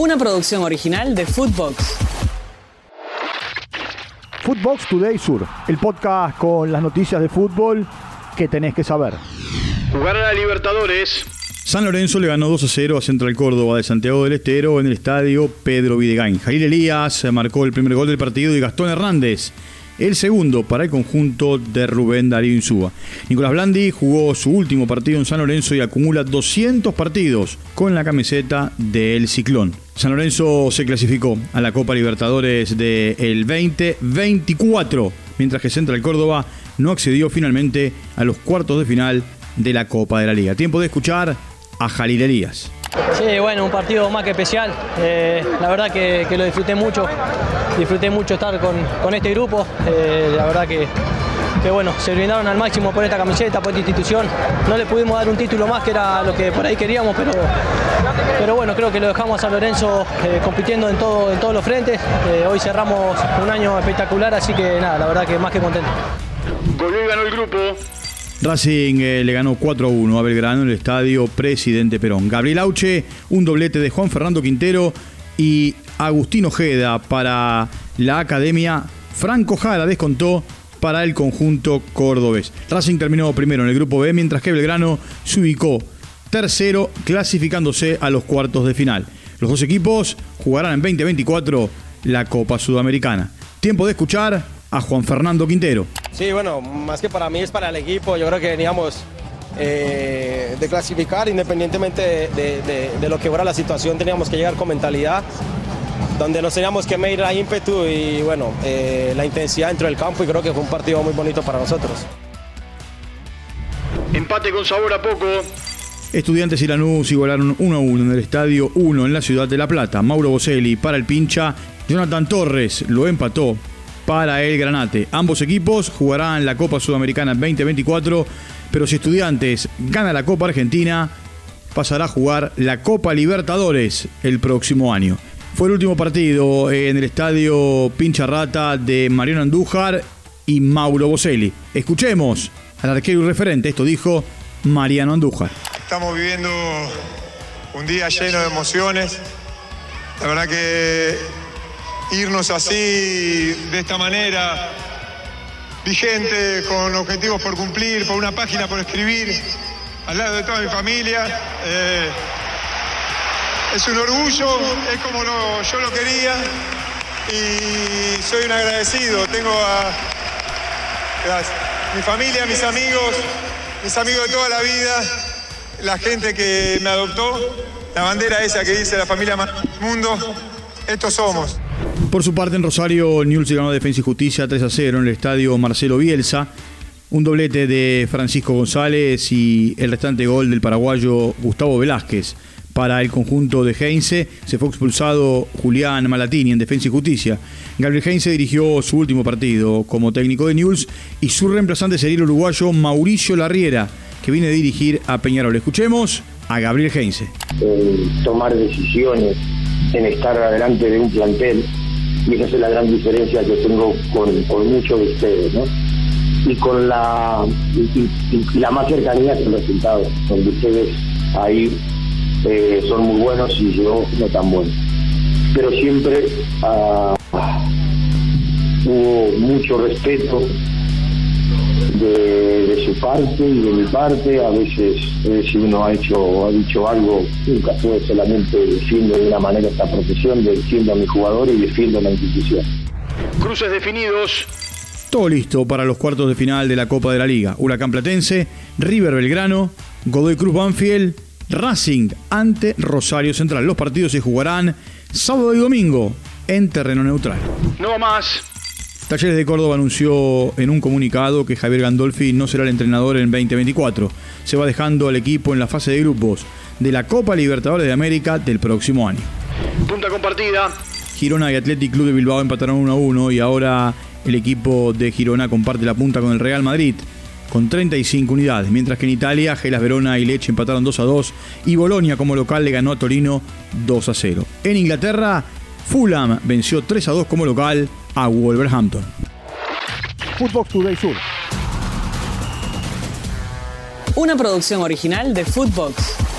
Una producción original de Footbox. Footbox Today Sur, el podcast con las noticias de fútbol que tenés que saber. Jugar a la Libertadores. San Lorenzo le ganó 2 a 0 a Central Córdoba de Santiago del Estero en el estadio Pedro Videgain. Jalil Elías marcó el primer gol del partido y Gastón Hernández el segundo para el conjunto de Rubén Darío Insúa. Nicolás Blandi jugó su último partido en San Lorenzo y acumula 200 partidos con la camiseta del Ciclón. San Lorenzo se clasificó a la Copa Libertadores del 2024, mientras que Central Córdoba no accedió finalmente a los cuartos de final de la Copa de la Liga. Tiempo de escuchar a Jalil Elías. Sí, bueno, un partido más que especial. Eh, la verdad que, lo disfruté mucho. Disfruté mucho estar con, este grupo. Eh, la verdad que, bueno, se brindaron al máximo por esta camiseta, por esta institución. No le pudimos dar un título más, que era lo que por ahí queríamos, pero, pero bueno, creo que lo dejamos a San Lorenzo eh, compitiendo en, todo, en todos los frentes. hoy cerramos un año espectacular, así que nada, la verdad que más que contento. Ganó el grupo. Racing eh, le ganó 4 a 1 a Belgrano en el estadio Presidente Perón. Gabriel Auche, un doblete de Juan Fernando Quintero y Agustín Ojeda para la academia. Franco Jara descontó para el conjunto cordobés. Racing terminó primero en el grupo B, mientras que Belgrano se ubicó tercero, clasificándose a los cuartos de final. Los dos equipos jugarán en 2024 la Copa Sudamericana. Tiempo de escuchar a Juan Fernando Quintero. Sí, bueno, más que para mí es para el equipo. Yo creo que veníamos eh, de clasificar, independientemente de, lo que fuera la situación, teníamos que llegar con mentalidad, donde nos teníamos que medir la ímpetu y bueno, eh, la intensidad dentro del campo y creo que fue un partido muy bonito para nosotros. Empate con sabor a poco. Estudiantes y Lanús igualaron 1 a 1 en el estadio 1 en la ciudad de La Plata. Mauro Boselli para el pincha. Jonathan Torres lo empató para el Granate. Ambos equipos jugarán la Copa Sudamericana 2024, pero si Estudiantes gana la Copa Argentina, pasará a jugar la Copa Libertadores el próximo año. Fue el último partido en el estadio Pincha Rata de Mariano Andújar y Mauro Boselli. Escuchemos al arquero y referente, esto dijo Mariano Andújar. Estamos viviendo un día lleno de emociones. La verdad que irnos así, de esta manera, vigente, con objetivos por cumplir, por una página por escribir, al lado de toda mi familia. Eh, es un orgullo, es como yo lo quería y soy un agradecido. Tengo a mi familia, mis amigos, mis amigos de toda la vida, la gente que me adoptó, la bandera esa que dice la familia mundo, estos somos. Por su parte, en Rosario, Newell's ganó Defensa y Justicia 3 a 0 en el estadio Marcelo Bielsa. Un doblete de Francisco González y el restante gol del paraguayo Gustavo Velázquez. Para el conjunto de Heinze se fue expulsado Julián Malatini en Defensa y Justicia. Gabriel Heinze dirigió su último partido como técnico de Newell's y su reemplazante sería el uruguayo Mauricio Larriera, que viene a dirigir a Peñarol. Escuchemos a Gabriel Heinze. tomar decisiones en estar adelante de un plantel y esa es la gran diferencia que tengo con, muchos de ustedes, ¿no? Y con la, la más cercanía con el resultado, donde ustedes ahí eh, son muy buenos y yo no tan bueno. Pero siempre ah, hubo mucho respeto de, su parte y de mi parte. A veces, si uno ha hecho o ha dicho algo, nunca fue solamente defiendo de una manera esta profesión, defiendo a mi jugador y defiendo a la institución. Cruces definidos. Todo listo para los cuartos de final de la Copa de la Liga. Huracán Platense, River Belgrano, Godoy Cruz Banfield, Racing ante Rosario Central. Los partidos se jugarán sábado y domingo en terreno neutral. No más. Talleres de Córdoba anunció en un comunicado que Javier Gandolfi no será el entrenador en 2024. Se va dejando al equipo en la fase de grupos de la Copa Libertadores de América del próximo año. Punta compartida. Girona y Athletic Club de Bilbao empataron 1 a 1 y ahora el equipo de Girona comparte la punta con el Real Madrid con 35 unidades, mientras que en Italia Gelas Verona y Leche empataron 2 a 2 y Bolonia como local le ganó a Torino 2 a 0. En Inglaterra, Fulham venció 3 a 2 como local a Wolverhampton. Footbox Today Sur. Una producción original de Footbox.